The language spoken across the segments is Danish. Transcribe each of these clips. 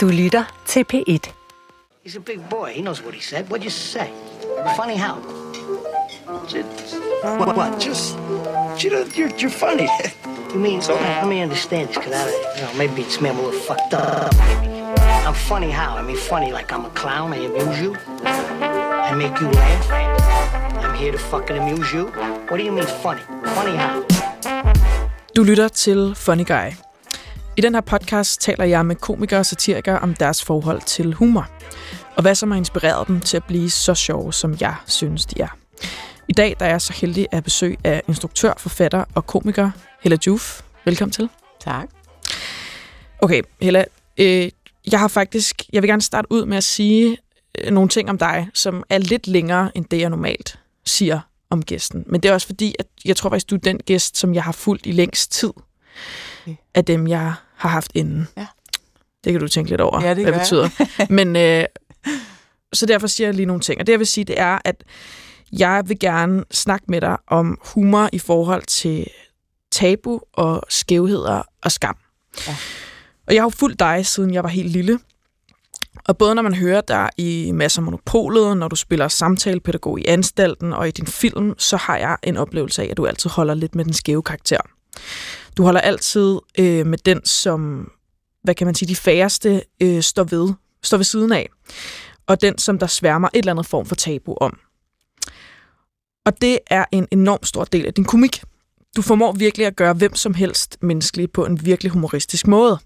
Du lytter til P1. He's a big boy. He knows what he said. What'd you say? Funny how? Just, what, what? Just, you know, you're, you're funny. you mean, so, let me understand this, because I, you know, maybe it's me, I'm a little fucked up. I'm funny how? I mean, funny like I'm a clown, I amuse you. I make you laugh. I'm here to fucking amuse you. What do you mean funny? Funny how? Du lytter til Funny Guy. I den her podcast taler jeg med komikere og satirikere om deres forhold til humor. Og hvad som har inspireret dem til at blive så sjove, som jeg synes, de er. I dag der er jeg så heldig at besøg af instruktør, forfatter og komiker Hella Juf. Velkommen til. Tak. Okay, Hella, øh, jeg har faktisk, jeg vil gerne starte ud med at sige øh, nogle ting om dig, som er lidt længere end det, jeg normalt siger om gæsten. Men det er også fordi, at jeg tror faktisk, du er den gæst, som jeg har fulgt i længst tid Okay. af dem, jeg har haft inden. Ja. Det kan du tænke lidt over, Ja, det hvad det betyder. Men øh, så derfor siger jeg lige nogle ting. Og det jeg vil sige, det er, at jeg vil gerne snakke med dig om humor i forhold til tabu og skævheder og skam. Ja. Og jeg har jo fulgt dig, siden jeg var helt lille. Og både når man hører dig i Masser af Monopolet, når du spiller samtalepædagog i anstalten og i din film, så har jeg en oplevelse af, at du altid holder lidt med den skæve karakter. Du holder altid øh, med den, som, hvad kan man sige, de færreste øh, står ved, står ved siden af. Og den, som der sværmer et eller andet form for tabu om. Og det er en enorm stor del af din komik. Du formår virkelig at gøre hvem som helst menneskelig på en virkelig humoristisk måde.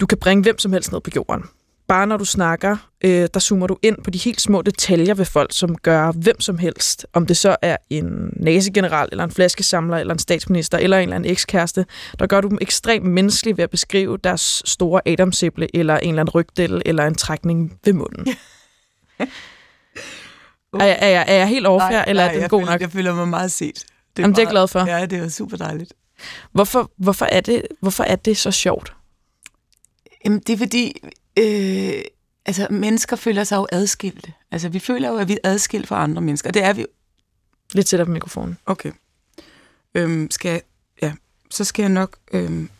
Du kan bringe hvem som helst ned på jorden. Bare når du snakker, øh, der zoomer du ind på de helt små detaljer ved folk, som gør hvem som helst. Om det så er en nasegeneral, eller en flaskesamler, eller en statsminister, eller en eller anden ekskæreste, der gør du dem ekstremt menneskelige ved at beskrive deres store adamsæble, eller en eller anden rygdel, eller en trækning ved munden. er, jeg, er, jeg, er jeg helt overfærd, eller er den god føler, nok? Jeg føler mig meget set. Det Jamen, det er jeg meget- glad for. Ja, det er super dejligt. Hvorfor, hvorfor, er det, hvorfor er det så sjovt? Jamen, det er fordi, øh, altså, mennesker føler sig jo adskilte. Altså, vi føler jo, at vi er adskilt fra andre mennesker, og det er vi. Lidt tættere på mikrofonen. Okay. Øhm, skal jeg, ja, så skal jeg nok... Øhm,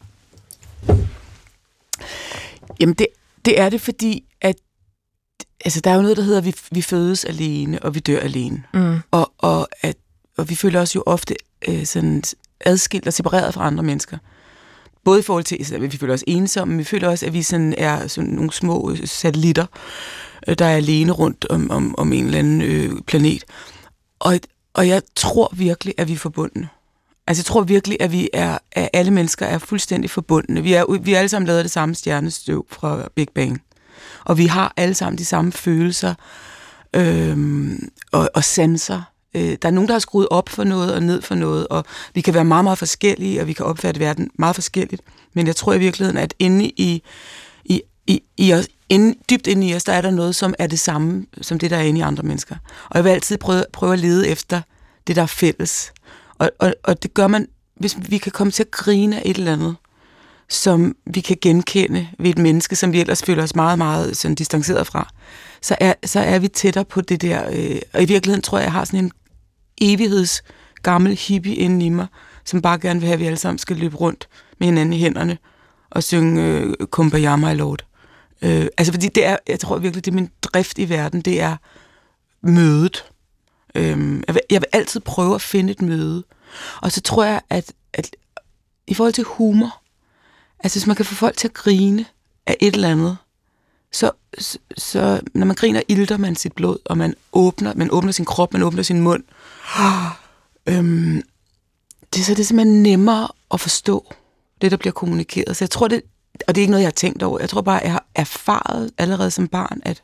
jamen, det, det er det, fordi, at altså, der er jo noget, der hedder, at vi, vi fødes alene, og vi dør alene. Mm. Og, og, at, og vi føler os jo ofte øh, sådan adskilt og separeret fra andre mennesker. Både i forhold til, at vi føler os ensomme, men vi føler også, at vi sådan er sådan nogle små øh, satellitter, øh, der er alene rundt om, om, om en eller anden øh, planet. Og, og jeg tror virkelig, at vi er forbundne. Altså jeg tror virkelig, at vi er, at alle mennesker er fuldstændig forbundne. Vi er, vi er alle sammen lavet af det samme stjernestøv fra Big Bang. Og vi har alle sammen de samme følelser øhm, og, og sanser. Øh, der er nogen, der har skruet op for noget og ned for noget, og vi kan være meget, meget forskellige, og vi kan opfatte verden meget forskelligt. Men jeg tror i virkeligheden, at inde i, i, i, i os, inde, dybt inde i os, der er der noget, som er det samme, som det, der er inde i andre mennesker. Og jeg vil altid prøve, prøve at lede efter det, der er fælles. Og, og, og det gør man, hvis vi kan komme til at grine af et eller andet, som vi kan genkende ved et menneske, som vi ellers føler os meget, meget sådan distanceret fra, så er, så er vi tættere på det der. Øh, og i virkeligheden tror jeg, jeg har sådan en evigheds gammel hippie inde i mig, som bare gerne vil have, at vi alle sammen skal løbe rundt med hinanden i hænderne og synge øh, Kumbaya, my lord. Øh, altså fordi det er, jeg tror virkelig, det er min drift i verden, det er mødet. Øh, jeg, vil, jeg vil altid prøve at finde et møde. Og så tror jeg, at, at i forhold til humor, altså hvis man kan få folk til at grine af et eller andet, så, så, så når man griner, ilter man sit blod, og man åbner, man åbner sin krop, man åbner sin mund. Øhm, det, så det er simpelthen nemmere at forstå, det der bliver kommunikeret. Så jeg tror det, og det er ikke noget, jeg har tænkt over, jeg tror bare, jeg har erfaret allerede som barn, at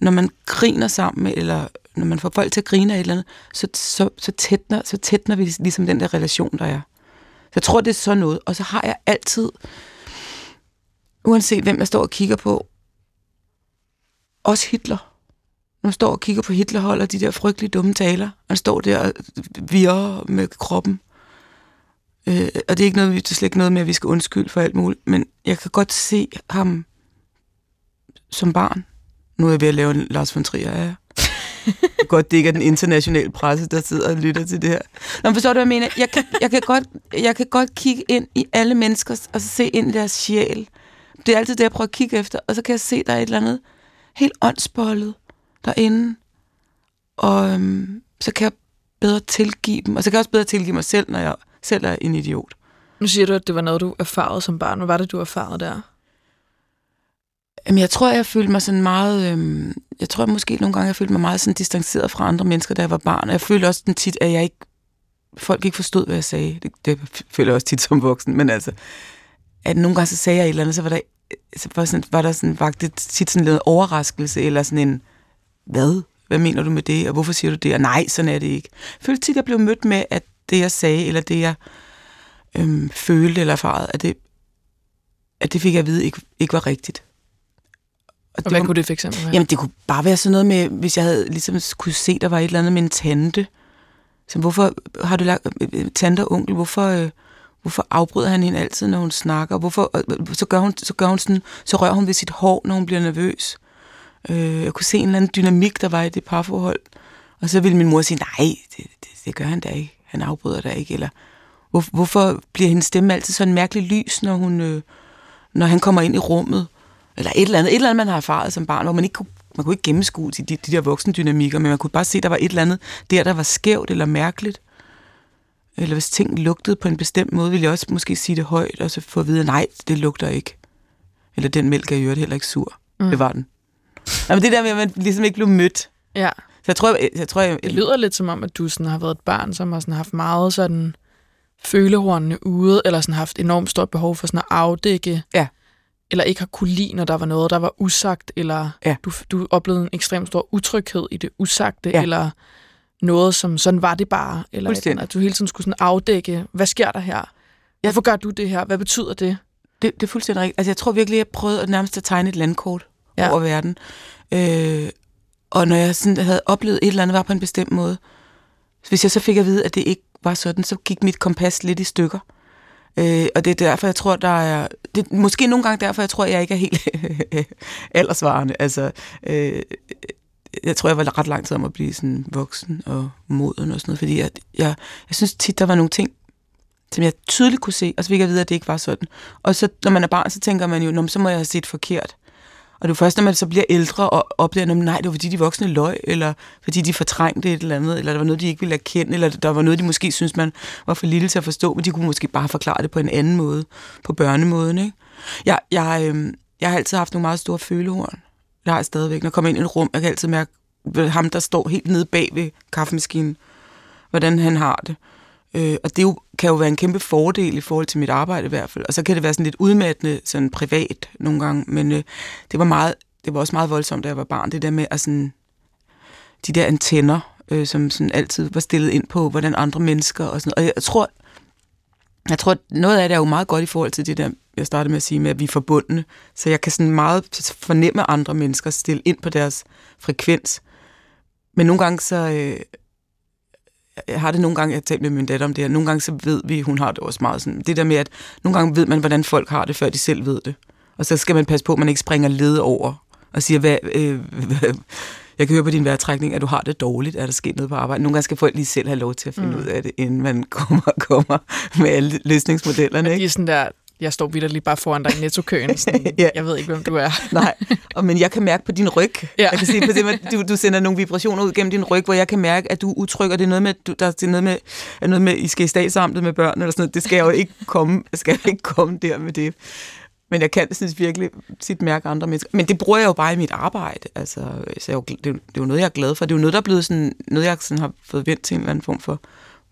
når man griner sammen, eller når man får folk til at grine af et eller andet, så, så, så, tætner, så tætner vi ligesom den der relation, der er. Så jeg tror, det er sådan noget. Og så har jeg altid, uanset hvem jeg står og kigger på, også Hitler. Når man står og kigger på Hitler, holder de der frygtelige dumme taler. Han står der og virrer med kroppen. Øh, og det er ikke noget, det er slet ikke noget med, at vi skal undskylde for alt muligt. Men jeg kan godt se ham som barn. Nu er jeg ved at lave en Lars von Trier ja. godt, det ikke er den internationale presse, der sidder og lytter til det her. Nå, men forstår du, hvad jeg mener? Jeg kan, jeg kan, godt, jeg kan godt kigge ind i alle mennesker og så se ind i deres sjæl. Det er altid det, jeg prøver at kigge efter, og så kan jeg se, der er et eller andet helt åndsbollet derinde. Og øhm, så kan jeg bedre tilgive dem, og så kan jeg også bedre tilgive mig selv, når jeg selv er en idiot. Nu siger du, at det var noget, du erfarede som barn. Hvad var det, du erfarede der? Jamen, jeg tror, jeg følte mig sådan meget... Øhm, jeg tror måske nogle gange, jeg følte mig meget sådan distanceret fra andre mennesker, da jeg var barn. Og jeg følte også den tit, at jeg ikke... Folk ikke forstod, hvad jeg sagde. Det, det føler jeg også tit som voksen, men altså... At nogle gange så sagde jeg et eller andet, så var der, var, sådan, var der sådan, faktisk tit sådan en overraskelse, eller sådan en... Hvad? Hvad mener du med det? Og hvorfor siger du det? Og nej, sådan er det ikke. Jeg følte tit, at jeg blev mødt med, at det, jeg sagde, eller det, jeg øhm, følte eller erfarede, at det, at det fik jeg at vide ikke, ikke var rigtigt. Og, og hvad var, kunne det for eksempel være? Jamen, det kunne bare være sådan noget med, hvis jeg havde ligesom kunne se, der var et eller andet med en tante. Så hvorfor har du lagt øh, tante og onkel, hvorfor, øh, hvorfor afbryder han hende altid, når hun snakker? Hvorfor, så, gør hun, så, gør hun sådan, så rører hun ved sit hår, når hun bliver nervøs. Øh, jeg kunne se en eller anden dynamik, der var i det parforhold. Og så ville min mor sige, nej, det, det, det gør han da ikke. Han afbryder da ikke. Eller hvor, hvorfor bliver hendes stemme altid sådan mærkelig lys, når, hun, øh, når han kommer ind i rummet? Eller et eller andet, et eller andet, man har erfaret som barn, hvor man ikke kunne, man kunne ikke gennemskue de, de, de der voksne dynamikker, men man kunne bare se, at der var et eller andet der, der var skævt eller mærkeligt. Eller hvis ting lugtede på en bestemt måde, ville jeg også måske sige det højt, og så få at vide, nej, det lugter ikke. Eller den mælk er i øvrigt heller ikke sur. Mm. Det var den. Jamen, det der med, at man ligesom ikke blev mødt. Ja. Så jeg tror, jeg, jeg tror jeg, det lyder lidt som om, at du sådan har været et barn, som har sådan haft meget sådan følehornene ude, eller sådan haft enormt stort behov for sådan at afdække, ja. eller ikke har kunne lide, når der var noget, der var usagt, eller ja. du, du oplevede en ekstremt stor utryghed i det usagte, ja. eller noget, som sådan var det bare, eller et, at du hele tiden skulle sådan afdække, hvad sker der her? Hvorfor gør du det her? Hvad betyder det? Det, det er fuldstændig rigtigt. Altså, jeg tror virkelig, jeg prøvede at nærmest at tegne et landkort ja. over verden. Øh, og når jeg sådan havde oplevet et eller andet var på en bestemt måde, hvis jeg så fik at vide, at det ikke var sådan, så gik mit kompas lidt i stykker. Øh, og det er derfor, jeg tror, der er... Det er måske nogle gange derfor, jeg tror, jeg ikke er helt aldersvarende. Altså, øh, jeg tror, jeg var ret lang tid om at blive sådan voksen og moden og sådan noget, fordi jeg, jeg, jeg synes tit, der var nogle ting, som jeg tydeligt kunne se, og så fik jeg vide, at det ikke var sådan. Og så, når man er barn, så tænker man jo, så må jeg have set forkert. Og det er først, når man så bliver ældre og oplever, at nej, det var fordi de voksne løg, eller fordi de fortrængte et eller andet, eller der var noget, de ikke ville erkende, eller der var noget, de måske synes man var for lille til at forstå, men de kunne måske bare forklare det på en anden måde, på børnemåden. Ikke? Jeg, jeg, øh, jeg har altid haft nogle meget store følehorn. Det har stadigvæk. Når jeg kommer ind i et rum, jeg kan altid mærke ham, der står helt nede bag ved kaffemaskinen, hvordan han har det. Øh, og det jo, kan jo være en kæmpe fordel i forhold til mit arbejde i hvert fald. Og så kan det være sådan lidt udmattende, sådan privat nogle gange. Men øh, det var meget, det var også meget voldsomt, da jeg var barn. Det der med at sådan, de der antenner, øh, som sådan altid var stillet ind på, hvordan andre mennesker og sådan. Og jeg tror, jeg tror, noget af det er jo meget godt i forhold til det der, jeg startede med at sige, med at vi er forbundne. Så jeg kan sådan meget fornemme andre mennesker stille ind på deres frekvens. Men nogle gange så, øh, jeg har det nogle gange, jeg har talt med min datter om det her, nogle gange så ved vi, hun har det også meget sådan, det der med, at nogle gange ved man, hvordan folk har det, før de selv ved det. Og så skal man passe på, at man ikke springer led over og siger, hvad, øh, hvad, jeg kan høre på din vejrtrækning, at du har det dårligt, er der sket noget på arbejde. Nogle gange skal folk lige selv have lov til at finde mm. ud af det, inden man kommer, kommer med alle løsningsmodellerne. Ikke? De er sådan der, jeg står vidt lige bare foran dig i nettokøen. ja. Jeg ved ikke, hvem du er. Nej, og, men jeg kan mærke på din ryg. Ja. Jeg kan sige, at du, du sender nogle vibrationer ud gennem din ryg, hvor jeg kan mærke, at du utrykker. Det er noget med, du, der er noget med, er noget med, I skal i statsamtet med børn, eller sådan noget. Det skal jeg jo ikke komme, jeg skal ikke komme der med det. Men jeg kan synes virkelig tit mærke andre mennesker. Men det bruger jeg jo bare i mit arbejde. Altså, så jeg jo, det, det, er jo noget, jeg er glad for. Det er jo noget, der er blevet sådan, noget, jeg sådan har fået vendt til en eller anden form for,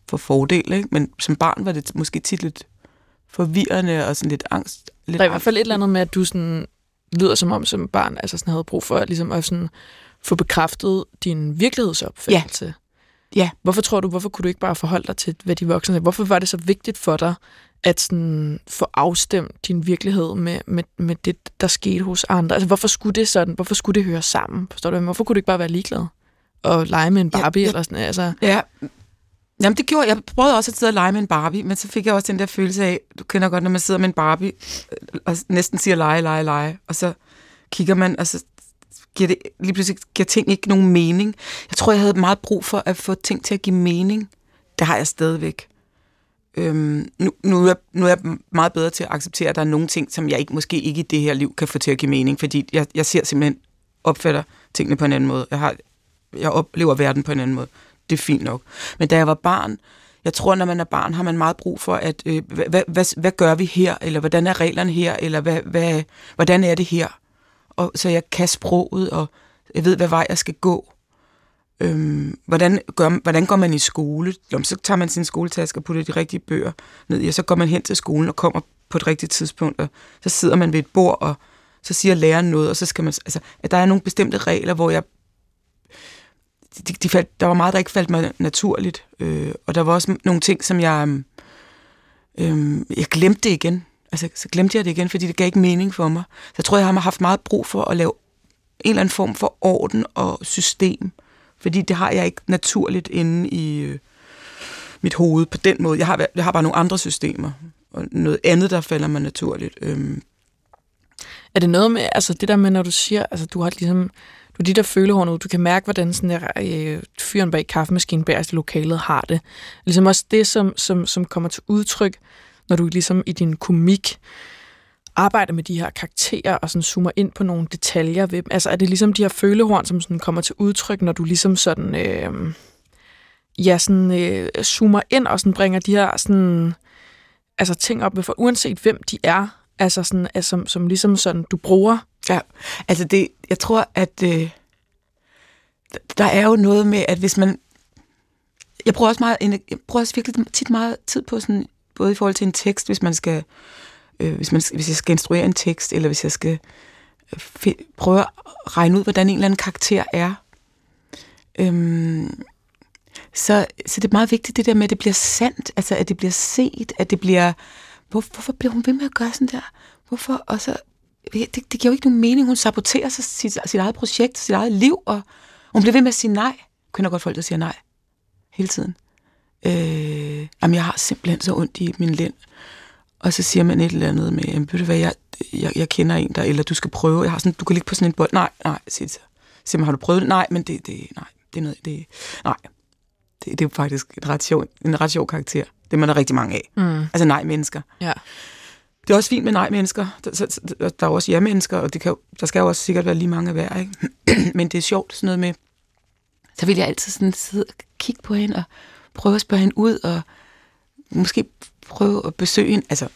for fordel. Ikke? Men som barn var det måske tit lidt forvirrende og sådan lidt angst. Lidt der er i hvert fald et eller andet med, at du sådan lyder som om som barn altså sådan havde brug for at, ligesom at sådan få bekræftet din virkelighedsopfattelse. Ja. ja. Hvorfor tror du, hvorfor kunne du ikke bare forholde dig til, hvad de voksne sagde? Hvorfor var det så vigtigt for dig, at sådan få afstemt din virkelighed med, med, med det, der skete hos andre? Altså, hvorfor skulle det sådan? Hvorfor skulle det høre sammen? Forstår du? Hvorfor kunne du ikke bare være ligeglad? Og lege med en Barbie ja, ja. eller sådan altså. Ja, Jamen det gjorde jeg. Jeg prøvede også at sidde og lege med en Barbie, men så fik jeg også den der følelse af, du kender godt, når man sidder med en Barbie, øh, og næsten siger lege, lege, lege, og så kigger man, og så giver det lige pludselig giver ting ikke nogen mening. Jeg tror, jeg havde meget brug for at få ting til at give mening. Det har jeg stadigvæk. Øhm, nu, nu, er, nu er jeg meget bedre til at acceptere, at der er nogle ting, som jeg ikke, måske ikke i det her liv kan få til at give mening, fordi jeg, jeg ser simpelthen, opfatter tingene på en anden måde. Jeg, har, jeg oplever verden på en anden måde. Det er fint nok. Men da jeg var barn, jeg tror, når man er barn, har man meget brug for, at øh, hvad, hvad, hvad, gør vi her, eller hvordan er reglerne her, eller hvad, hvad, hvordan er det her? Og, så jeg kan sproget, og jeg ved, hvad vej jeg skal gå. Øhm, hvordan, gør, hvordan går man i skole? Jamen, så tager man sin skoletaske og putter de rigtige bøger ned i, og så går man hen til skolen og kommer på et rigtigt tidspunkt, og så sidder man ved et bord, og så siger læreren noget, og så skal man... Altså, at der er nogle bestemte regler, hvor jeg... De, de faldt, der var meget, der ikke faldt mig naturligt, øh, og der var også nogle ting, som jeg... Øh, jeg glemte det igen. Altså, så glemte jeg det igen, fordi det gav ikke mening for mig. Så jeg tror, jeg har haft meget brug for at lave en eller anden form for orden og system. Fordi det har jeg ikke naturligt inde i øh, mit hoved på den måde. Jeg har, jeg har bare nogle andre systemer, og noget andet, der falder mig naturligt. Øh. Er det noget med, altså det der med, når du siger, altså du har ligesom, du er de der følehorn ud, du kan mærke, hvordan sådan der, øh, fyren bag kaffemaskinen bag i lokalet har det. Ligesom også det, som, som, som kommer til udtryk, når du ligesom i din komik arbejder med de her karakterer og sådan zoomer ind på nogle detaljer ved dem. Altså er det ligesom de her følehorn, som sådan kommer til udtryk, når du ligesom sådan, øh, ja, sådan øh, zoomer ind og sådan bringer de her sådan, altså ting op med, for uanset hvem de er, altså sådan, altså, som, som ligesom sådan, du bruger. Ja, altså det, jeg tror, at øh, der er jo noget med, at hvis man... Jeg bruger også, meget, jeg bruger også virkelig tit meget tid på sådan, både i forhold til en tekst, hvis man skal, øh, hvis, man, hvis jeg skal instruere en tekst, eller hvis jeg skal øh, prøve at regne ud, hvordan en eller anden karakter er. Øhm, så, så det er meget vigtigt, det der med, at det bliver sandt, altså at det bliver set, at det bliver... Hvor, hvorfor bliver hun ved med at gøre sådan der? Hvorfor? Og så det, det giver jo ikke nogen mening. Hun saboterer sig sit, sit eget projekt, sit eget liv, og hun bliver ved med at sige nej. Jeg kender godt folk, der siger nej hele tiden. Øh, jamen, jeg har simpelthen så ondt i min lænd. Og så siger man et eller andet med, jamen, ved du hvad, jeg, jeg, jeg kender en der, eller du skal prøve, jeg har sådan, du kan ligge på sådan en bold. Nej, nej, siger det så. Siger man, har du prøvet det? Nej, men det, det, nej, det er noget, det, nej. Det, det er faktisk en ret, sjov, en ret sjov karakter. Det er man der rigtig mange af. Mm. Altså nej-mennesker. Ja. Det er også fint med nej-mennesker. Der, der, der er også ja-mennesker, og det kan, der skal jo også sikkert være lige mange af hver, ikke? Men det er sjovt sådan noget med, så vil jeg altid sådan sidde og kigge på hende, og prøve at spørge hende ud, og måske prøve at besøge hende, altså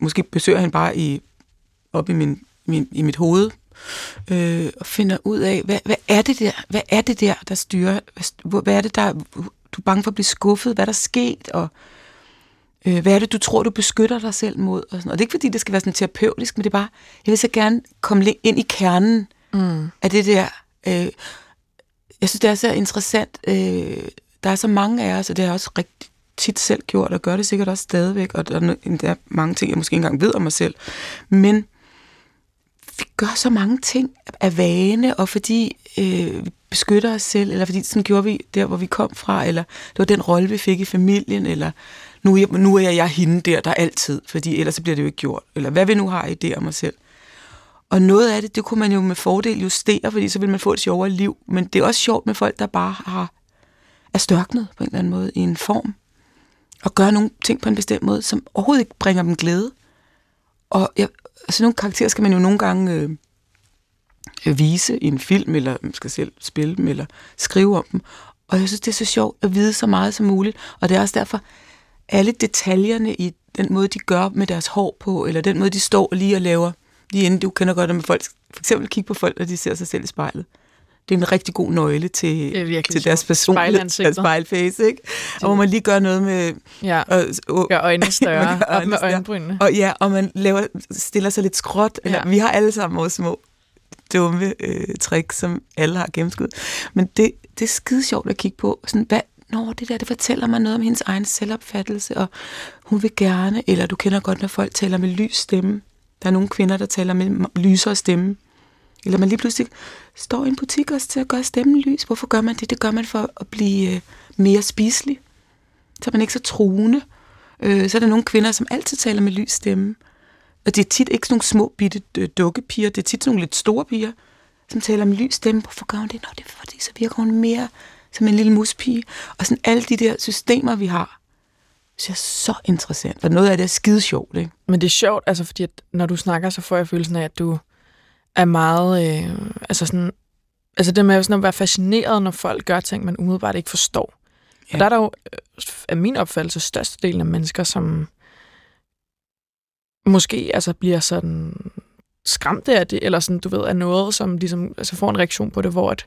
måske besøger hende bare i, op i, min, min, i mit hoved, øh, og finder ud af, hvad, hvad er det der, hvad er det der, der styrer, hvad, hvad er det der, du er bange for at blive skuffet, hvad er der sket, og øh, hvad er det, du tror, du beskytter dig selv mod? Og, sådan. og det er ikke, fordi det skal være sådan terapeutisk, men det er bare, jeg vil så gerne komme ind i kernen Mm. af det der. Øh, jeg synes, det er så interessant. Øh, der er så mange af os, og det har jeg også rigtig tit selv gjort, og gør det sikkert også stadigvæk, og der er, der er mange ting, jeg måske ikke engang ved om mig selv. Men vi gør så mange ting af vane, og fordi øh, vi beskytter os selv, eller fordi sådan gjorde vi der, hvor vi kom fra, eller det var den rolle, vi fik i familien, eller nu er nu er jeg, jeg hende der, der altid, fordi ellers så bliver det jo ikke gjort, eller hvad vi nu har i idéer om os selv. Og noget af det, det kunne man jo med fordel justere, fordi så vil man få et sjovere liv. Men det er også sjovt med folk, der bare har, er størknet på en eller anden måde i en form. Og gør nogle ting på en bestemt måde, som overhovedet ikke bringer dem glæde. Og ja, sådan nogle karakterer skal man jo nogle gange øh, øh vise i en film, eller man skal selv spille dem, eller skrive om dem. Og jeg synes, det er så sjovt at vide så meget som muligt. Og det er også derfor, alle detaljerne i den måde, de gør med deres hår på, eller den måde, de står lige og laver, lige inden du kender godt, at folk for eksempel kigge på folk, når de ser sig selv i spejlet. Det er en rigtig god nøgle til, til deres deres spejlface, ikke? Og hvor man lige gør noget med... Ja, Og, og, gør øjnene større, Man gør op øjnene med større. øjenbrynene. og ja, og man laver, stiller sig lidt skråt. Eller, Ja. Vi har alle sammen vores små dumme øh, trick, som alle har gennemskud. Men det, det er skide sjovt at kigge på. Sådan, hvad, Nå, det der, det fortæller mig noget om hendes egen selvopfattelse, og hun vil gerne, eller du kender godt, når folk taler med lys stemme. Der er nogle kvinder, der taler med lysere stemme. Eller man lige pludselig står i en butik også til at gøre stemmen lys. Hvorfor gør man det? Det gør man for at blive øh, mere spiselig. Så er man ikke så truende. Øh, så er der nogle kvinder, som altid taler med lys stemme. Og det er tit ikke sådan nogle små bitte dukkepiger, det er tit sådan nogle lidt store piger, som taler med lys stemme. Hvorfor gør hun det? Nå, det er fordi, så virker hun mere som en lille muspige. Og sådan alle de der systemer, vi har, Det er så interessant, for noget af det er skide sjovt, ikke? Men det er sjovt, altså fordi at når du snakker, så får jeg følelsen af, at du er meget, øh, altså sådan, altså det med sådan at være fascineret, når folk gør ting, man umiddelbart ikke forstår. Ja. Og der er der jo, øh, af min opfattelse, størstedelen af mennesker, som måske altså bliver sådan skræmte af det, eller sådan, du ved, af noget, som ligesom altså får en reaktion på det, hvor at,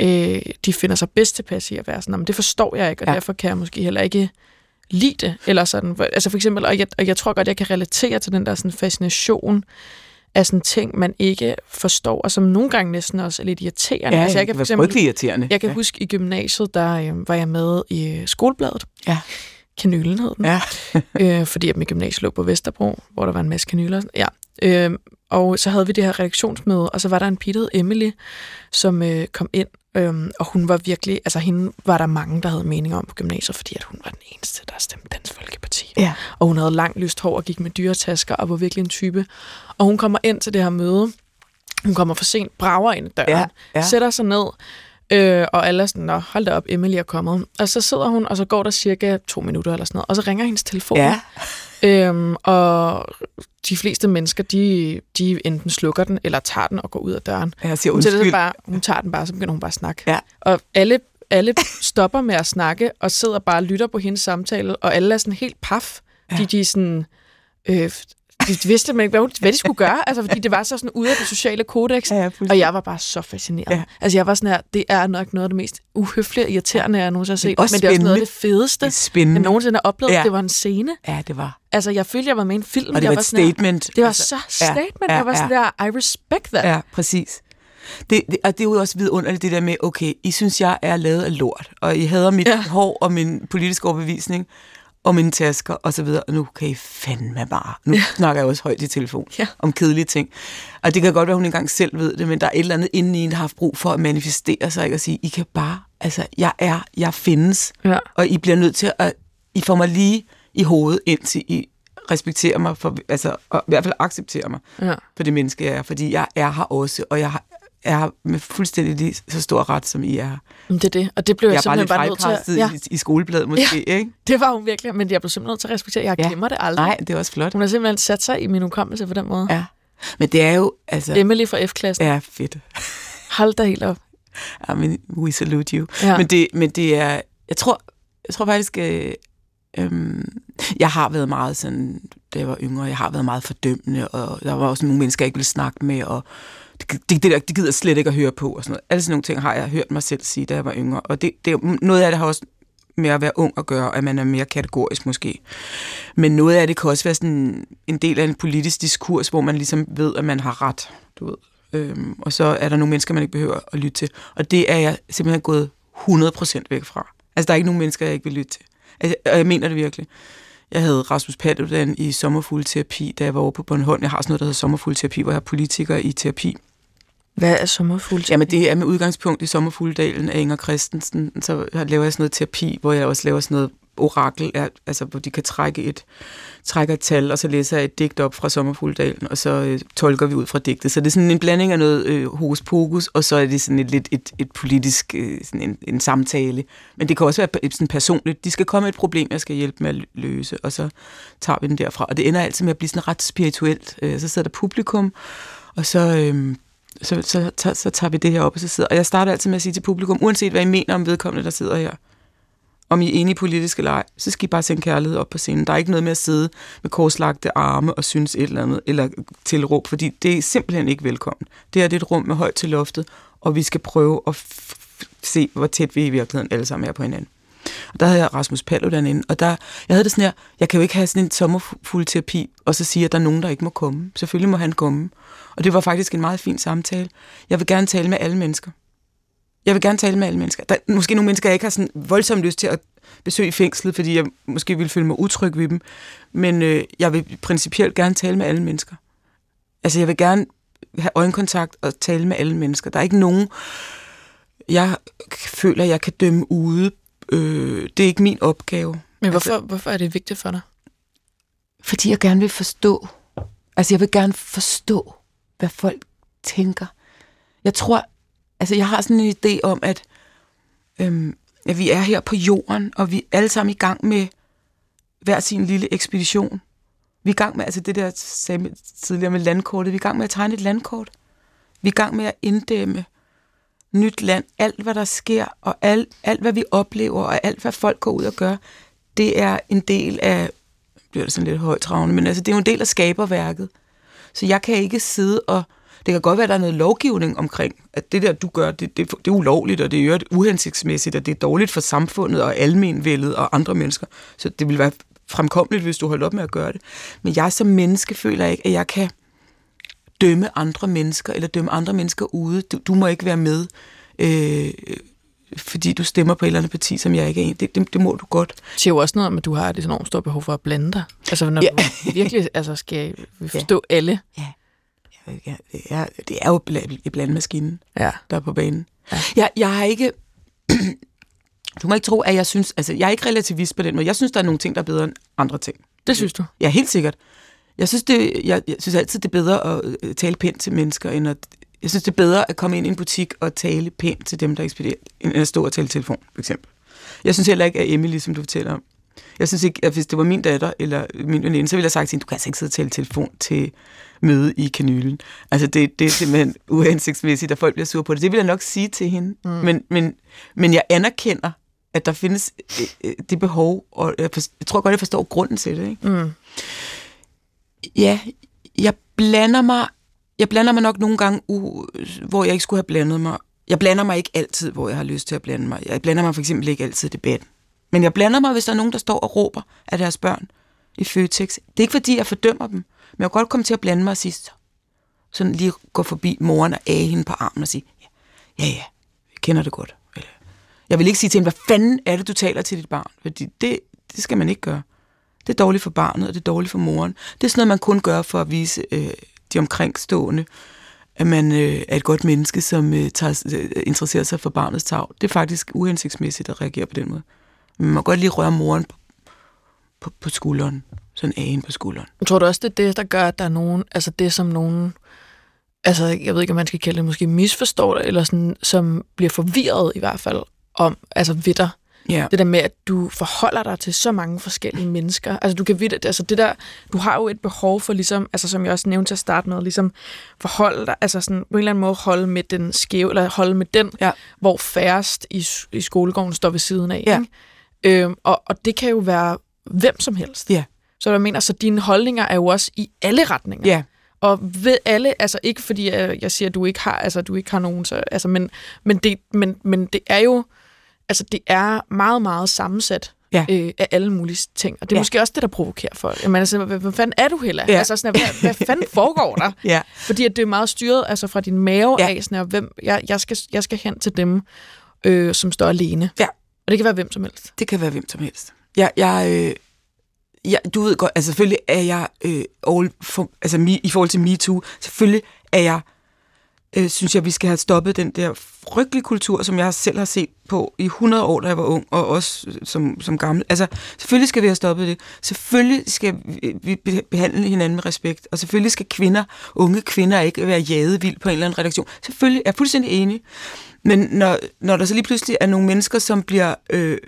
øh, de finder sig bedst tilpas i at være sådan, men det forstår jeg ikke, og ja. Derfor kan jeg måske heller ikke lide det. Eller sådan, altså for eksempel, og jeg, og jeg tror godt, jeg kan relatere til den der sådan fascination af sådan ting, man ikke forstår, og som nogle gange næsten også er lidt irriterende. Ja, altså, jeg kan, for eksempel, irriterende. jeg kan ja. huske i gymnasiet, der øh, var jeg med i skolebladet. Ja. Kanylen hed den. Ja. øh, fordi at mit gymnasie lå på Vesterbro, hvor der var en masse kanyler. Ja. Øh, og så havde vi det her redaktionsmøde, og så var der en pige, der hed Emily, som øh, kom ind, øh, og hun var virkelig, altså hende var der mange, der havde mening om på gymnasiet, fordi at hun var den eneste, der stemte Dansk Folkeparti. Ja. Og hun havde langt lyst hår og gik med dyretasker og var virkelig en type. Og hun kommer ind til det her møde, hun kommer for sent, brager ind i døren, Ja, ja. sætter sig ned, øh, og alle er sådan, Nå, hold da op, Emily er kommet. Og så sidder hun, og så går der cirka to minutter eller sådan noget, og så ringer hendes telefon. Ja. Øhm, og de fleste mennesker, de, de enten slukker den, eller tager den og går ud af døren. Jeg siger Hun, sætter sig undskyld. bare, hun tager den bare, så begynder hun bare at snakke. Ja. Og alle, alle stopper med at snakke, og sidder bare og lytter på hendes samtale, og alle er sådan helt paf, Ja. de er sådan... Øh, de vidste simpelthen ikke, hvad, hvad de skulle gøre, altså, fordi det var så sådan ude af det sociale kodex. Ja, ja, Og jeg var bare så fascineret. Ja. Ja. Altså, jeg var sådan her, det er nok noget af det mest uhøflige og irriterende, jeg nogensinde har set. men det er også noget af det fedeste, Det spændende. jeg nogensinde har oplevet. Ja. Ja. Det var en scene. Ja, det var. Altså, jeg følte, jeg var med i en film. Og det jeg var et sådan her- statement. det var Altså, så ja, statement. ja, jeg var sådan der, I respect that. Ja, præcis. Det, det, og det er jo også vidunderligt, det der med, okay, I synes, jeg er lavet af lort, og I hader mit Ja. ja. hår og min politiske overbevisning, og mine tasker og så videre. Og nu kan I fandme bare. Nu ja. snakker jeg også højt i telefon Ja. om kedelige ting. Og det kan godt være, hun engang selv ved det, men der er et eller andet inden i en, der har haft brug for at manifestere sig, ikke? og sige, I kan bare, altså, jeg er, jeg findes, Ja. og I bliver nødt til at, I får mig lige i hovedet, indtil I respekterer mig, for, altså, og i hvert fald accepterer mig Ja. for det menneske, jeg er, fordi jeg er her også, og jeg har- er med fuldstændig lige så stor ret, som I er. det er det. Og det blev jeg, Jeg bare simpelthen bare nødt til at... Ja, ja. i, i skolebladet måske, ja. ikke? det var hun virkelig, men jeg blev simpelthen nødt til at respektere. Jeg Ja. glemmer det aldrig. Nej, det er også flot. Hun har simpelthen sat sig i min hukommelse på den måde. Ja. Men det er jo, altså, Emily fra F-klassen. er fedt. Hold da helt op. I mean, we salute you. Ja. Men, det, men det er, jeg tror, jeg tror faktisk, øh, øhm, jeg har været meget sådan, da jeg var yngre, jeg har været meget fordømmende, og der var også nogle mennesker, jeg ikke ville snakke med, og det, det, det, det gider jeg slet ikke at høre på, og sådan noget. Alle sådan nogle ting har jeg hørt mig selv sige, da jeg var yngre, og det, det, noget af det har også med at være ung at gøre, at man er mere kategorisk måske. Men noget af det kan også være sådan en del af en politisk diskurs, hvor man ligesom ved, at man har ret, du ved. Øhm, og så er der nogle mennesker, man ikke behøver at lytte til. Og det er jeg simpelthen gået 100% væk fra. Altså, der er ikke nogen mennesker, jeg ikke vil lytte til. Altså, og jeg mener det virkelig. Jeg havde Rasmus Paludan i sommerfuglterapi, da jeg var over på Bornholm. Jeg har sådan noget, der hedder sommerfuglterapi, hvor jeg er politiker i terapi. Hvad er sommerfugl? Jamen, det er med udgangspunkt i Sommerfugledalen af Inger Christensen. Så laver jeg sådan noget terapi, hvor jeg også laver sådan noget orakel, er- altså hvor de kan trække et, trækker et tal, og så læser jeg et digt op fra Sommerfugledalen, og så øh, tolker vi ud fra digtet. Så det er sådan en blanding af noget øh, hokus pokus, og så er det sådan et, lidt et, et politisk, øh, sådan en, en samtale. Men det kan også være sådan personligt. De skal komme med et problem, jeg skal hjælpe med at løse, og så tager vi den derfra. Og det ender altid med at blive sådan ret spirituelt. Øh, så sidder der publikum, og så... Øh, så, så, så, så tager vi det her op, og så sidder og jeg starter altid med at sige til publikum, uanset hvad I mener om vedkommende, der sidder her, om I er enige politisk eller ej, så skal I bare sende kærlighed op på scenen. Der er ikke noget med at sidde med korslagte arme og synes et eller andet, eller tilråb, fordi det er simpelthen ikke velkommen. Det her det er et rum med højt til loftet, og vi skal prøve at f- se, hvor tæt vi i virkeligheden alle sammen er på hinanden. Og der havde jeg Rasmus Paludan inde, og der, jeg havde det sådan her, jeg kan jo ikke have sådan en sommerfuld terapi, og så sige, at der er nogen, der ikke må komme. Selvfølgelig må han komme. Og det var faktisk en meget fin samtale. Jeg vil gerne tale med alle mennesker. Jeg vil gerne tale med alle mennesker. Der er måske nogle mennesker, jeg ikke har sådan voldsomt lyst til at besøge fængslet, fordi jeg måske vil føle mig utryg ved dem. Men øh, jeg vil principielt gerne tale med alle mennesker. Altså, jeg vil gerne have øjenkontakt og tale med alle mennesker. Der er ikke nogen, jeg føler, jeg kan dømme ude. Øh, det er ikke min opgave. Men hvorfor, altså, hvorfor er det vigtigt for dig? Fordi jeg gerne vil forstå. Altså, jeg vil gerne forstå, hvad folk tænker. Jeg tror, altså, jeg har sådan en idé om, at, øhm, at vi er her på jorden, og vi er alle sammen i gang med hver sin lille ekspedition. Vi er i gang med, altså det der sagde tidligere med landkortet, vi er i gang med at tegne et landkort. Vi er i gang med at inddæmme nyt land, alt hvad der sker, og alt, alt hvad vi oplever, og alt hvad folk går ud og gør, det er en del af, bliver det sådan lidt højtravende, men altså det er jo en del af skaberværket. Så jeg kan ikke sidde og, det kan godt være, at der er noget lovgivning omkring, at det der, du gør, det, det, det er ulovligt, og det er uhensigtsmæssigt, og det er dårligt for samfundet og almenvældet og andre mennesker. Så det vil være fremkommeligt, hvis du holder op med at gøre det. Men jeg som menneske føler ikke, at jeg kan dømme andre mennesker, eller dømme andre mennesker ude. Du, du må ikke være med, øh, fordi du stemmer på et eller andet parti, som jeg ikke er en. Det, det, det må du godt. Det siger jo også noget om, at du har et enormt stort behov for at blande dig. Altså, når ja. du virkelig altså, skal forstå ja. alle. Ja. Ja det, er, det er jo et blandmaskine, ja. der er på banen. Ja. Jeg, jeg har ikke... du må ikke tro, at jeg synes... Altså, jeg er ikke relativist på den måde. Jeg synes, der er nogle ting, der er bedre end andre ting. Det synes du? Ja, helt sikkert. Jeg synes, det, jeg, jeg synes altid, det er bedre at øh, tale pænt til mennesker, end at... Jeg synes, det er bedre at komme ind i en butik og tale pænt til dem, der ekspederer, end at stå og tale telefon, for eksempel. Jeg synes heller ikke, at Emily, som du fortæller om, jeg synes ikke, at hvis det var min datter eller min veninde, så ville jeg sagt til hende, du kan altså ikke sidde og tale telefon til møde i kanylen. Altså, det, det er simpelthen uhensigtsmæssigt, at folk bliver sure på det. Det vil jeg nok sige til hende. Mm. Men, men, men jeg anerkender, at der findes øh, øh, det behov, og jeg, for, jeg tror godt, jeg forstår grunden til det. Ikke? Mm. Ja, jeg blander mig jeg blander mig nok nogle gange, uh, hvor jeg ikke skulle have blandet mig. Jeg blander mig ikke altid, hvor jeg har lyst til at blande mig. Jeg blander mig for eksempel ikke altid i debatten. Men jeg blander mig, hvis der er nogen, der står og råber af deres børn i Føtex. Det er ikke, fordi jeg fordømmer dem, men jeg kan godt komme til at blande mig sidst. Sådan lige gå forbi moren og æge hende på armen og sige, ja, ja, ja, jeg kender det godt. Jeg vil ikke sige til hende, hvad fanden er det, du taler til dit barn? Fordi det, det skal man ikke gøre. Det er dårligt for barnet, og det er dårligt for moren. Det er sådan noget, man kun gør for at vise øh, de omkringstående, at man øh, er et godt menneske, som øh, tager, øh, interesserer sig for barnets tag. Det er faktisk uhensigtsmæssigt at reagere på den måde. Man må godt lige røre moren på, på, på skulderen. Sådan en på skulderen. Jeg tror du også, det er det, der gør, at der er nogen, altså det som nogen, altså jeg ved ikke, om man skal kalde det, måske misforstår det, eller sådan, som bliver forvirret i hvert fald om, altså ved dig. Ja. Det der med, at du forholder dig til så mange forskellige mennesker. Altså, du kan vide, altså det der, du har jo et behov for ligesom, altså som jeg også nævnte til at starte med, ligesom forholde dig, altså sådan på en eller anden måde holde med den skæve, eller holde med den, ja. hvor færrest i, i skolegården står ved siden af. Ja. Ikke? Øhm, og, og det kan jo være hvem som helst. Ja. Så jeg mener, så dine holdninger er jo også i alle retninger. Ja. Og ved alle, altså ikke fordi jeg, siger, at du ikke har, altså du ikke har nogen, så, altså, men, men, det, men, men det er jo, altså det er meget, meget sammensat ja. øh, af alle mulige ting. Og det er ja. måske også det, der provokerer folk. Jamen, altså, hvad, hvad fanden er du heller? Ja. Altså, sådan, hvad, hvad fanden foregår der? ja. Fordi at det er meget styret altså, fra din mave ja. af, sådan, at, hvem, jeg, jeg, skal, jeg skal hen til dem, øh, som står alene. Ja. Og det kan være hvem som helst. Det kan være hvem som helst. Jeg, jeg, øh, jeg, du ved godt, altså selvfølgelig er jeg, øh, all for, altså mi, i forhold til MeToo, selvfølgelig er jeg, øh, synes jeg, vi skal have stoppet den der frygtelige kultur, som jeg selv har set på i 100 år, da jeg var ung, og også øh, som, som gammel. Altså, selvfølgelig skal vi have stoppet det. Selvfølgelig skal vi behandle hinanden med respekt, og selvfølgelig skal kvinder, unge kvinder, ikke være jaget vildt på en eller anden redaktion. Selvfølgelig er jeg fuldstændig enig. Men når, når der så lige pludselig er nogle mennesker, som bliver øh,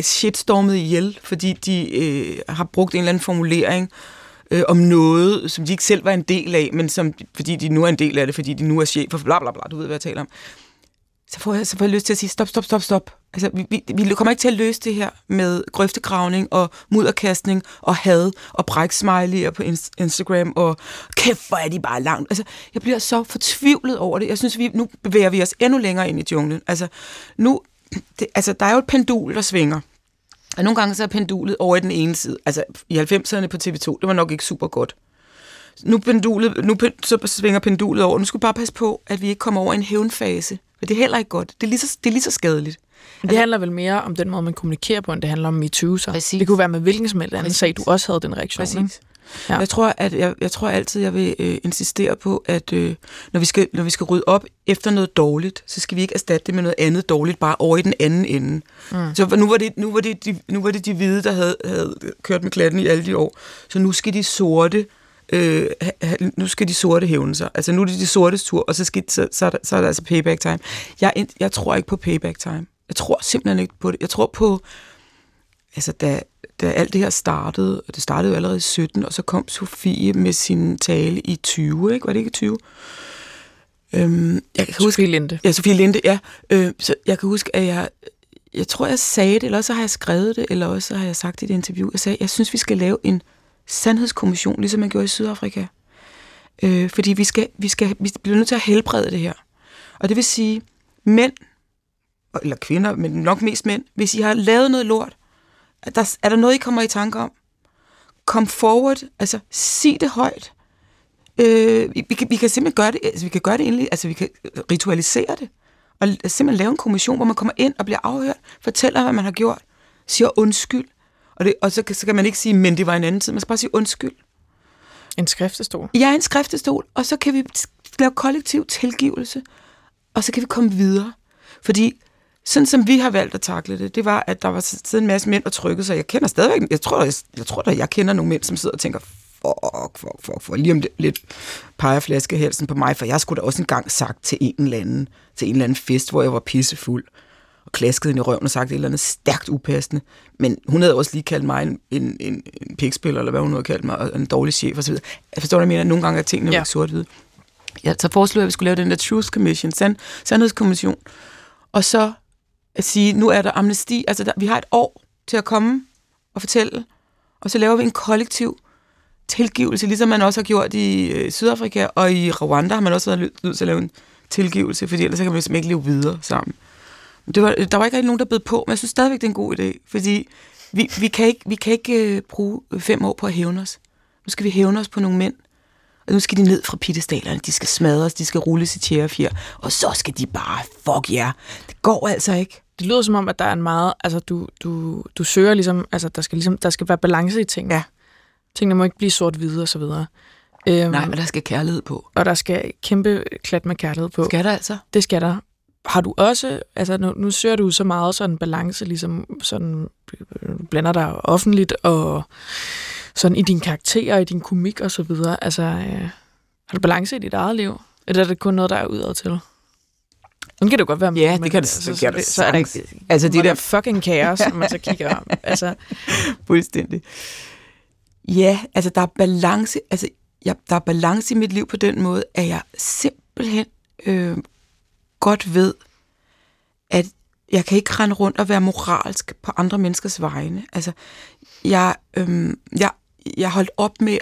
shitstormet ihjel, fordi de øh, har brugt en eller anden formulering øh, øh, om noget, som de ikke selv var en del af, men som, fordi de nu er en del af det, fordi de nu er chef for bla bla bla, du ved, hvad jeg taler om. Så får jeg, så får jeg lyst til at sige, stop, stop, stop, stop. Altså, vi, vi, vi kommer ikke til at løse det her med grøftegravning og mudderkastning og had og bræksmiley'er på Instagram og kæft, hvor er de bare langt. Altså, jeg bliver så fortvivlet over det. Jeg synes, vi, nu bevæger vi os endnu længere ind i junglen. Altså, nu, det, altså, der er jo et pendul, der svinger. Og nogle gange så er pendulet over i den ene side. Altså, i 90'erne på TV2, det var nok ikke super godt. Nu, pendulet, nu så svinger pendulet over. Nu skal vi bare passe på, at vi ikke kommer over i en hævnfase. For det er heller ikke godt. Det er lige så, det er lige så skadeligt. Men det altså, handler vel mere om den måde, man kommunikerer på, end det handler om MeToo. Så. Præcis. Det kunne være med hvilken som helst anden sag, du også havde den reaktion. Præcis. Ikke? Ja. Jeg tror, at jeg, jeg tror altid, jeg vil øh, insistere på, at øh, når, vi skal, når vi skal rydde op efter noget dårligt, så skal vi ikke erstatte det med noget andet dårligt, bare over i den anden ende. Mm. Så nu var, det, nu, var det de, nu var det de hvide, der havde, havde kørt med klatten i alle de år. Så nu skal de sorte øh, nu skal de sorte hævne sig. Altså nu er det de sortes tur, og så, skal, så, så, er, der, så er der altså payback time. Jeg, jeg tror ikke på payback time. Jeg tror simpelthen ikke på det. Jeg tror på altså da, da alt det her startede, og det startede jo allerede i 17, og så kom Sofie med sin tale i 20, ikke? Var det ikke i 20? Øhm, jeg kan huske, Sofie Linde. Ja, Sofie Linde, ja. Øh, så jeg kan huske, at jeg, jeg tror, jeg sagde det, eller også har jeg skrevet det, eller også har jeg sagt det i et interview. Jeg sagde, jeg synes, vi skal lave en sandhedskommission, ligesom man gjorde i Sydafrika. Øh, fordi vi, skal, vi, skal, vi bliver nødt til at helbrede det her. Og det vil sige, mænd, eller kvinder, men nok mest mænd, hvis I har lavet noget lort, der, er der noget, I kommer i tanke om? Kom forward, altså sig det højt. Øh, vi, vi, kan, vi kan simpelthen gøre det, altså vi kan gøre det endelig, altså vi kan ritualisere det, og simpelthen lave en kommission, hvor man kommer ind og bliver afhørt, fortæller, hvad man har gjort, siger undskyld, og, det, og så, kan, så kan man ikke sige, men det var en anden tid, man skal bare sige undskyld. En skriftestol. Jeg er en skriftestol, og så kan vi lave kollektiv tilgivelse, og så kan vi komme videre. Fordi sådan som vi har valgt at takle det, det var, at der var siddet en masse mænd og trykket sig. Jeg kender stadigvæk, jeg tror, jeg, jeg tror at jeg kender nogle mænd, som sidder og tænker, fuck, fuck, fuck, fuck, lige om det, lidt peger flaskehalsen på mig, for jeg skulle da også engang sagt til en eller anden, til en eller anden fest, hvor jeg var pissefuld, og klaskede ind i røven og sagt et eller andet stærkt upassende. Men hun havde også lige kaldt mig en, en, en, en pikspiller, eller hvad hun nu havde kaldt mig, og en dårlig chef osv. Jeg forstår, hvad jeg mener, at nogle gange er tingene ja. sort-hvide. Ja, så foreslog jeg, at vi skulle lave den der Truth Commission, sand, sandhedskommission, og så at sige, nu er der amnesti, altså der, vi har et år til at komme og fortælle, og så laver vi en kollektiv tilgivelse, ligesom man også har gjort i øh, Sydafrika, og i Rwanda har man også været nødt til at lave en tilgivelse, fordi ellers kan man simpelthen ikke leve videre sammen. Det var, der var ikke rigtig nogen, der bed på, men jeg synes stadigvæk, det er en god idé, fordi vi, vi kan ikke, vi kan ikke øh, bruge øh, fem år på at hævne os. Nu skal vi hævne os på nogle mænd, og nu skal de ned fra pittestalerne, de skal smadres, de skal rulles i tjærefjer, og så skal de bare, fuck jer. yeah. det går altså ikke. Det lyder som om, at der er en meget, altså du, du, du søger ligesom, altså der skal ligesom, der skal være balance i tingene. Ja. Tingene må ikke blive sort-hvide og så videre. Øhm, Nej, men der skal kærlighed på. Og der skal kæmpe klat med kærlighed på. Skal der altså? Det skal der. Har du også, altså nu, nu søger du så meget sådan balance, ligesom sådan, blander dig offentligt og sådan i din karakter, i din komik og så videre. Altså, øh, har du balance i dit eget liv? Eller er det kun noget, der er udad til? Nu kan det godt være Ja, det kan det, så, det, kan det så, så er ikke, altså det der fucking kaos, når man så kigger om. Altså. Fuldstændig. Ja, altså der er balance, altså ja, der er balance i mit liv på den måde, at jeg simpelthen øh, godt ved, at jeg kan ikke rende rundt og være moralsk på andre menneskers vegne. Altså, jeg, øh, jeg, jeg holdt op med,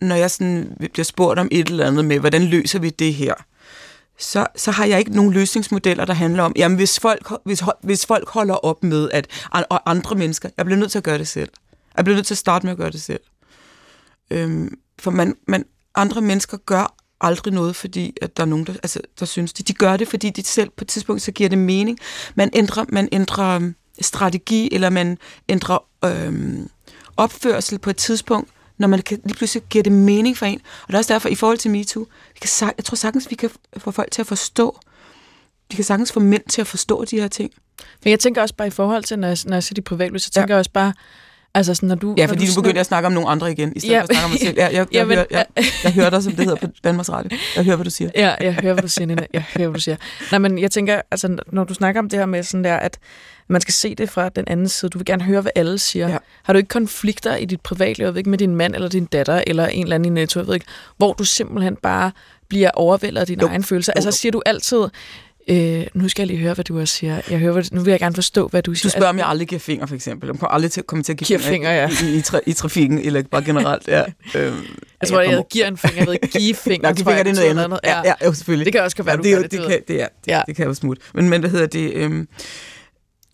når jeg sådan bliver spurgt om et eller andet med, hvordan løser vi det her? Så, så har jeg ikke nogen løsningsmodeller, der handler om, jamen hvis folk, hvis, hvis folk holder op med, at og andre mennesker, jeg bliver nødt til at gøre det selv. Jeg bliver nødt til at starte med at gøre det selv. Øhm, for man, man, andre mennesker gør aldrig noget, fordi at der er nogen, der, altså, der synes det. De gør det, fordi de selv på et tidspunkt, så giver det mening. Man ændrer, man ændrer øhm, strategi, eller man ændrer øhm, opførsel på et tidspunkt, når man kan, lige pludselig giver det mening for en. Og det er også derfor, i forhold til MeToo, vi kan, jeg tror sagtens, vi kan få folk til at forstå, vi kan sagtens få mænd til at forstå de her ting. Men jeg tænker også bare i forhold til, når jeg, når jeg siger de privatliv, så tænker ja. jeg også bare, Altså sådan, når du, ja, fordi når du, du begynder at snakke om nogle andre igen, i stedet ja. for at snakke om mig selv. Jeg, jeg, jeg, ja, men, hører, jeg, jeg hører dig, som det hedder på Danmarks Radio. Jeg hører, hvad du siger. Ja, jeg hører, hvad du siger, Nina. Jeg hører, hvad du siger. Nej, men jeg tænker, altså, når du snakker om det her med sådan der, at man skal se det fra den anden side. Du vil gerne høre, hvad alle siger. Ja. Har du ikke konflikter i dit privatliv, ikke med din mand eller din datter, eller en eller anden i Netto, jeg ved ikke, hvor du simpelthen bare bliver overvældet af dine jo. egne følelser? Altså siger du altid, Øh, nu skal jeg lige høre, hvad du også siger. Jeg hører, nu vil jeg gerne forstå, hvad du siger. Du spørger, om jeg aldrig giver finger, for eksempel. Om jeg aldrig til, kommer til at give, giver finger, ja. i, i, tra, i trafikken, eller bare generelt. Ja. øhm, jeg tror, jeg, jeg giver en finger. Jeg ved give finger. Nej, give finger, det er noget andet. andet. Ja, ja, jo, selvfølgelig. Det kan også være, ja, du det, gør det. Det, kan, det, er, det, ja. det kan jo smut. Men, men hvad hedder det? Øhm,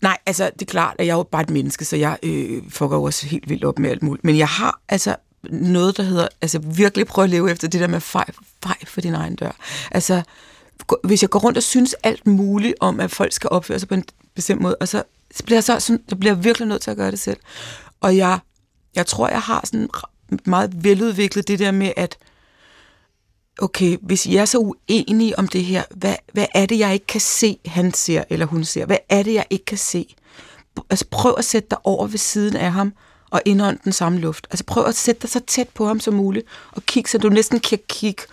nej, altså, det er klart, at jeg er jo bare et menneske, så jeg øh, fucker jo også helt vildt op med alt muligt. Men jeg har altså noget, der hedder, altså virkelig prøve at leve efter det der med fej, fej for din egen dør. Altså, hvis jeg går rundt og synes alt muligt om, at folk skal opføre sig på en bestemt måde, og så bliver jeg så sådan, jeg bliver virkelig nødt til at gøre det selv. Og jeg, jeg tror, jeg har sådan meget veludviklet det der med, at okay, hvis jeg er så uenig om det her, hvad, hvad er det, jeg ikke kan se, han ser eller hun ser? Hvad er det, jeg ikke kan se? Altså prøv at sætte dig over ved siden af ham og indånd den samme luft. Altså prøv at sætte dig så tæt på ham som muligt og kig, så du næsten kan kigge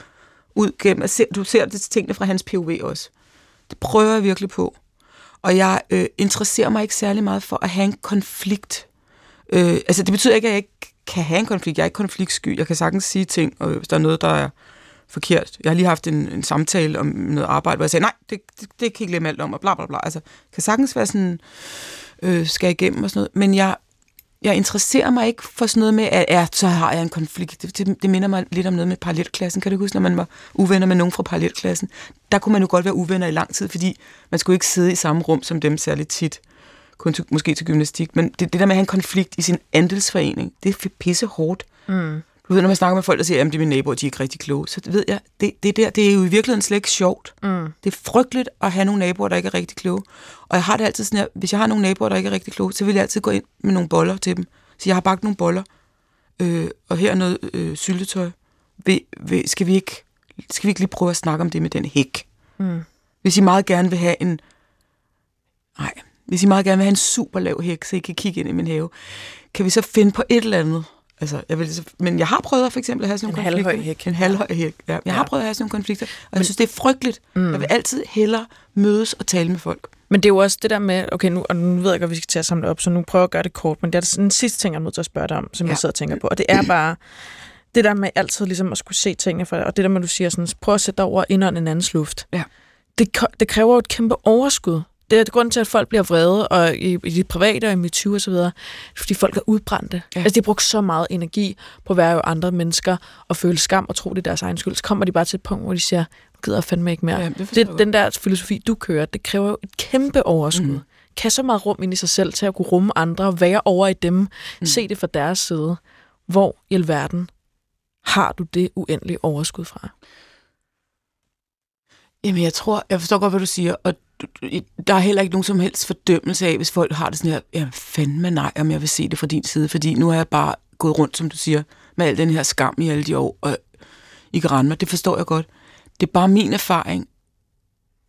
ud gennem, at se, du ser det tingene fra hans POV også. Det prøver jeg virkelig på. Og jeg øh, interesserer mig ikke særlig meget for at have en konflikt. Øh, altså, det betyder ikke, at jeg ikke kan have en konflikt. Jeg er ikke konfliktsky. Jeg kan sagtens sige ting, og hvis der er noget, der er forkert. Jeg har lige haft en, en samtale om noget arbejde, hvor jeg sagde, nej, det, det, det kan ikke glemme alt om, og bla bla bla. Altså, kan sagtens være sådan, øh, skal igennem og sådan noget. Men jeg, jeg interesserer mig ikke for sådan noget med, at ja, så har jeg en konflikt. Det, det, det minder mig lidt om noget med parallelklassen. Kan du huske, når man var uvenner med nogen fra parallelklassen? Der kunne man jo godt være uvenner i lang tid, fordi man skulle ikke sidde i samme rum som dem særligt tit. Kun til, måske til gymnastik. Men det, det der med at have en konflikt i sin andelsforening, det er pisse hårdt. Mm. Du ved, når man snakker med folk, der siger, at det er mine naboer, de er ikke rigtig kloge, så ved jeg, det, det, der, det er jo i virkeligheden slet ikke sjovt. Mm. Det er frygteligt at have nogle naboer, der ikke er rigtig kloge. Og jeg har det altid sådan her, hvis jeg har nogle naboer, der ikke er rigtig kloge, så vil jeg altid gå ind med nogle boller til dem. Så jeg har bagt nogle boller, øh, og her er noget øh, syltetøj. Vil, vil, skal, vi ikke, skal vi ikke lige prøve at snakke om det med den hæk? Mm. Hvis I meget gerne vil have en... Nej, hvis I meget gerne vil have en super lav hæk, så I kan kigge ind i min have, kan vi så finde på et eller andet, Altså, jeg vil, men jeg har prøvet at for eksempel at have sådan nogle en konflikter. Halvhøj hæk. En halvhøj hæk. Ja. Jeg ja. har prøvet at have sådan nogle konflikter, og men, jeg synes, det er frygteligt. Mm. Jeg vil altid hellere mødes og tale med folk. Men det er jo også det der med, okay, nu, og nu ved jeg at vi skal til at samle op, så nu prøver jeg at gøre det kort, men det er sådan en sidste ting, jeg er nødt til at spørge dig om, som ja. jeg sidder og tænker på, og det er bare det der med altid ligesom at skulle se tingene for og det der med, du siger sådan, prøv at sætte dig over indånd en andens luft. Ja. Det, det kræver jo et kæmpe overskud det er grunden til, at folk bliver vrede, og i, i det private og i og så videre, fordi folk er udbrændte. Ja. Altså, de har brugt så meget energi på at være jo andre mennesker, og føle skam og tro, det er deres egen skyld. Så kommer de bare til et punkt, hvor de siger, nu gider jeg fandme ikke mere. Ja, det det, den der filosofi, du kører, det kræver jo et kæmpe overskud. Mm. Kan så meget rum ind i sig selv til at kunne rumme andre, være over i dem, mm. se det fra deres side. Hvor i alverden har du det uendelige overskud fra? Jamen, jeg tror, jeg forstår godt, hvad du siger, og der er heller ikke nogen som helst fordømmelse af, hvis folk har det sådan her, ja, fandme nej, om jeg vil se det fra din side, fordi nu har jeg bare gået rundt, som du siger, med al den her skam i alle de år, og I kan rende mig, det forstår jeg godt. Det er bare min erfaring,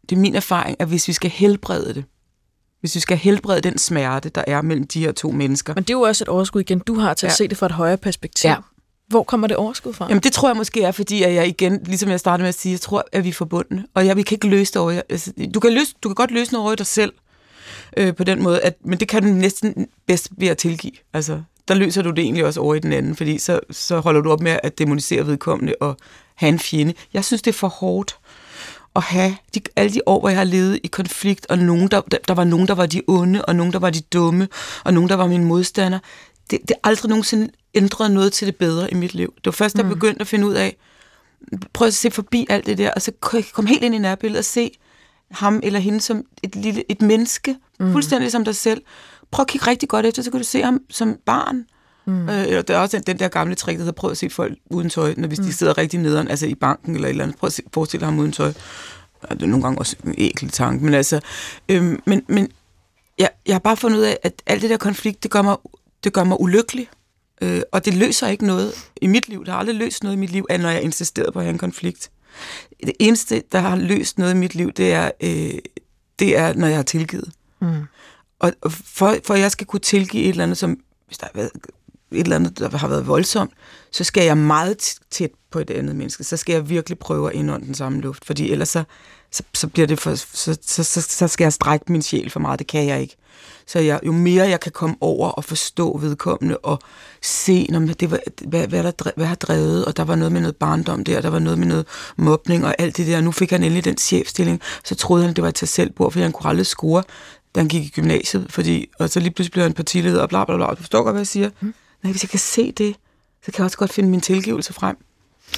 det er min erfaring, at hvis vi skal helbrede det, hvis vi skal helbrede den smerte, der er mellem de her to mennesker. Men det er jo også et overskud igen, du har til ja. at se det fra et højere perspektiv. Ja. Hvor kommer det overskud fra? Jamen det tror jeg måske er, fordi at jeg igen, ligesom jeg startede med at sige, jeg tror, at vi er forbundne. Og jeg, vi kan ikke løse det over. Altså, du, kan løse, du kan godt løse noget over dig selv øh, på den måde, at, men det kan du næsten bedst ved at tilgive. Altså, der løser du det egentlig også over i den anden, fordi så, så holder du op med at demonisere vedkommende og have en fjende. Jeg synes, det er for hårdt at have de, alle de år, hvor jeg har levet i konflikt, og nogen, der, der, der var nogen, der var de onde, og nogen, der var de dumme, og nogen, der var min modstander. Det, det er aldrig nogensinde ændret noget til det bedre i mit liv. Det var først, da jeg mm. begyndte at finde ud af, prøv at se forbi alt det der, og så komme helt ind i nærbilledet og se ham eller hende som et lille et menneske, mm. fuldstændig som dig selv. Prøv at kigge rigtig godt efter, så kan du se ham som barn. Mm. Øh, der er også den, den der gamle trick, der hedder, prøv at se folk uden tøj, når hvis mm. de sidder rigtig nederen, altså i banken eller et eller andet. Prøv at se, forestille ham uden tøj. Det er nogle gange også en ækel tanke, men altså, øhm, men, men jeg, jeg har bare fundet ud af, at alt det der konflikt, det gør mig, det gør mig ulykkelig. Øh, og det løser ikke noget i mit liv. Det har aldrig løst noget i mit liv, at når jeg insisterede på at have en konflikt. Det eneste, der har løst noget i mit liv, det er, øh, det er når jeg har tilgivet. Mm. Og for, for at jeg skal kunne tilgive et eller andet, som hvis der har været et eller andet, der har været voldsomt, så skal jeg meget tæt på et andet menneske. Så skal jeg virkelig prøve at indånde den samme luft, fordi ellers så, så, så bliver det for, så, så, så, så skal jeg strække min sjæl for meget. Det kan jeg ikke. Så jeg, jo mere jeg kan komme over og forstå vedkommende og se, når det var, hvad, hvad, der, hvad har drevet, og der var noget med noget barndom der, der var noget med noget mobning og alt det der. Nu fik han endelig den chefstilling, så troede han, det var et tag selvbord, fordi han kunne aldrig score, da han gik i gymnasiet, fordi, og så lige pludselig blev han partileder og bla bla bla. Du forstår godt, hvad jeg siger? Mm. Nej, hvis jeg kan se det, så kan jeg også godt finde min tilgivelse frem.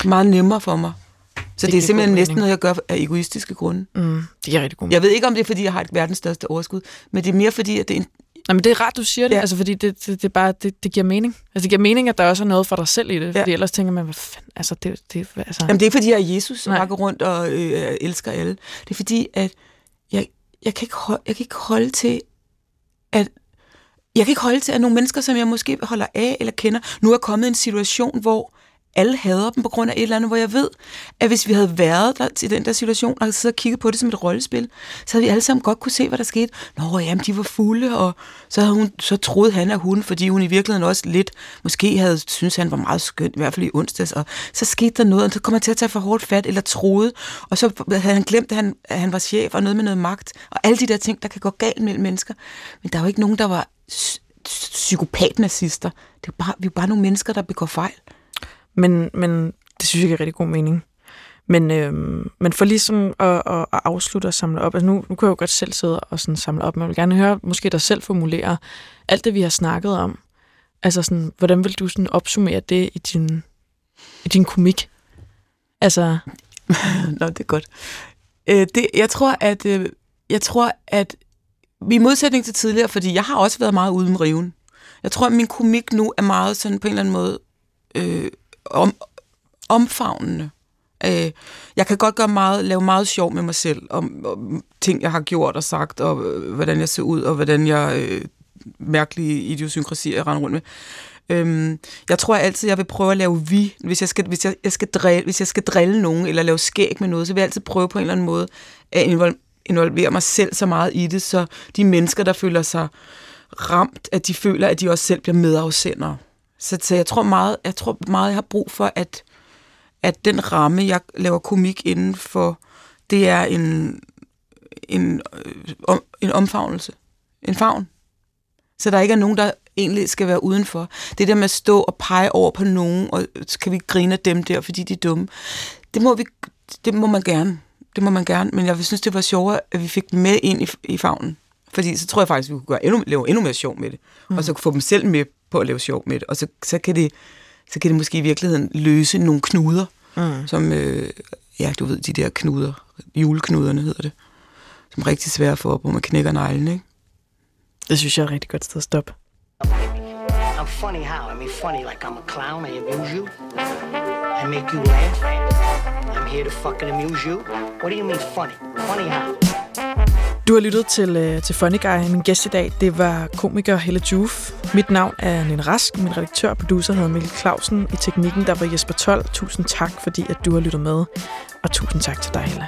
Meget nemmere for mig. Så det, det er simpelthen næsten noget, jeg gør af egoistiske grunde. Mm, det er rigtig godt. Jeg ved ikke, om det er, fordi jeg har et verdens største overskud, men det er mere fordi, at det er en... Nej, men det er ret, du siger det, ja. altså, fordi det, det, det, bare, det, det giver mening. Altså, det giver mening, at der også er noget for dig selv i det, ja. fordi ellers tænker man, hvad fanden, altså, det, det, altså... Jamen, det er ikke, fordi jeg er Jesus, som går rundt og øh, elsker alle. Det er fordi, at jeg, jeg, kan ikke holde, jeg kan ikke holde til, at jeg kan ikke holde til, at nogle mennesker, som jeg måske holder af eller kender, nu er kommet i en situation, hvor alle hader dem på grund af et eller andet, hvor jeg ved, at hvis vi havde været der til den der situation, og siddet og kigget på det som et rollespil, så havde vi alle sammen godt kunne se, hvad der skete. Nå, jamen, de var fulde, og så, havde hun, så troede han, at hun, fordi hun i virkeligheden også lidt, måske havde synes han var meget skøn, i hvert fald i onsdags, og så skete der noget, og så kom han til at tage for hårdt fat, eller troede, og så havde han glemt, at han, at han var chef, og noget med noget magt, og alle de der ting, der kan gå galt mellem mennesker. Men der var ikke nogen, der var psykopat-nazister. Det er bare, vi er bare nogle mennesker, der begår fejl. Men, men det synes jeg giver rigtig god mening. Men, øh, men for ligesom at, at, at afslutte og samle op, altså nu, nu kan jeg jo godt selv sidde og sådan samle op, men jeg vil gerne høre måske dig selv formulere alt det, vi har snakket om. Altså sådan, hvordan vil du sådan opsummere det i din, i din komik? Altså, Nå, det er godt. Øh, det, jeg tror, at øh, jeg tror, at i modsætning til tidligere, fordi jeg har også været meget uden riven. Jeg tror, at min komik nu er meget sådan på en eller anden måde øh, om, omfavnende. Øh, jeg kan godt gøre meget, lave meget sjov med mig selv om, om ting, jeg har gjort og sagt, og øh, hvordan jeg ser ud, og hvordan jeg øh, mærkelige idiosynkrasier, jeg render rundt med. Øhm, jeg tror altid, jeg vil prøve at lave vi. Hvis jeg, skal, hvis, jeg, jeg skal drille, hvis jeg skal drille nogen, eller lave skæg med noget, så vil jeg altid prøve på en eller anden måde at involvere mig selv så meget i det, så de mennesker, der føler sig ramt, at de føler, at de også selv bliver medafsendere. Så, så jeg tror meget, jeg tror meget, jeg har brug for, at, at den ramme, jeg laver komik inden for, det er en, en, øh, en omfavnelse. En favn. Så der ikke er nogen, der egentlig skal være udenfor. Det der med at stå og pege over på nogen, og kan vi grine af dem der, fordi de er dumme. Det må, vi, det må man gerne. Det må man gerne. Men jeg synes, det var sjovere, at vi fik dem med ind i, i favnen. Fordi så tror jeg faktisk, vi kunne gøre endnu, lave endnu mere sjov med det. Mm. Og så få dem selv med på at lave sjov med det. Og så, så, kan, det, så kan det måske i virkeligheden løse nogle knuder. Mm. Som, øh, ja, du ved, de der knuder. Juleknuderne hedder det. Som er rigtig svære for, hvor man knækker neglen, ikke? Det synes jeg er et rigtig godt sted at stoppe. I'm funny how? I mean funny like I'm a clown, I amuse you. I make you laugh. I'm here to fucking amuse you. What do you mean funny? Funny how? Du har lyttet til, øh, til Funny Guy. Min gæst i dag, det var komiker Helle Juf. Mit navn er Nina Rask. Min redaktør og producer hedder Mikkel Clausen. I teknikken, der var Jesper Toll. Tusind tak, fordi at du har lyttet med. Og tusind tak til dig, Helle.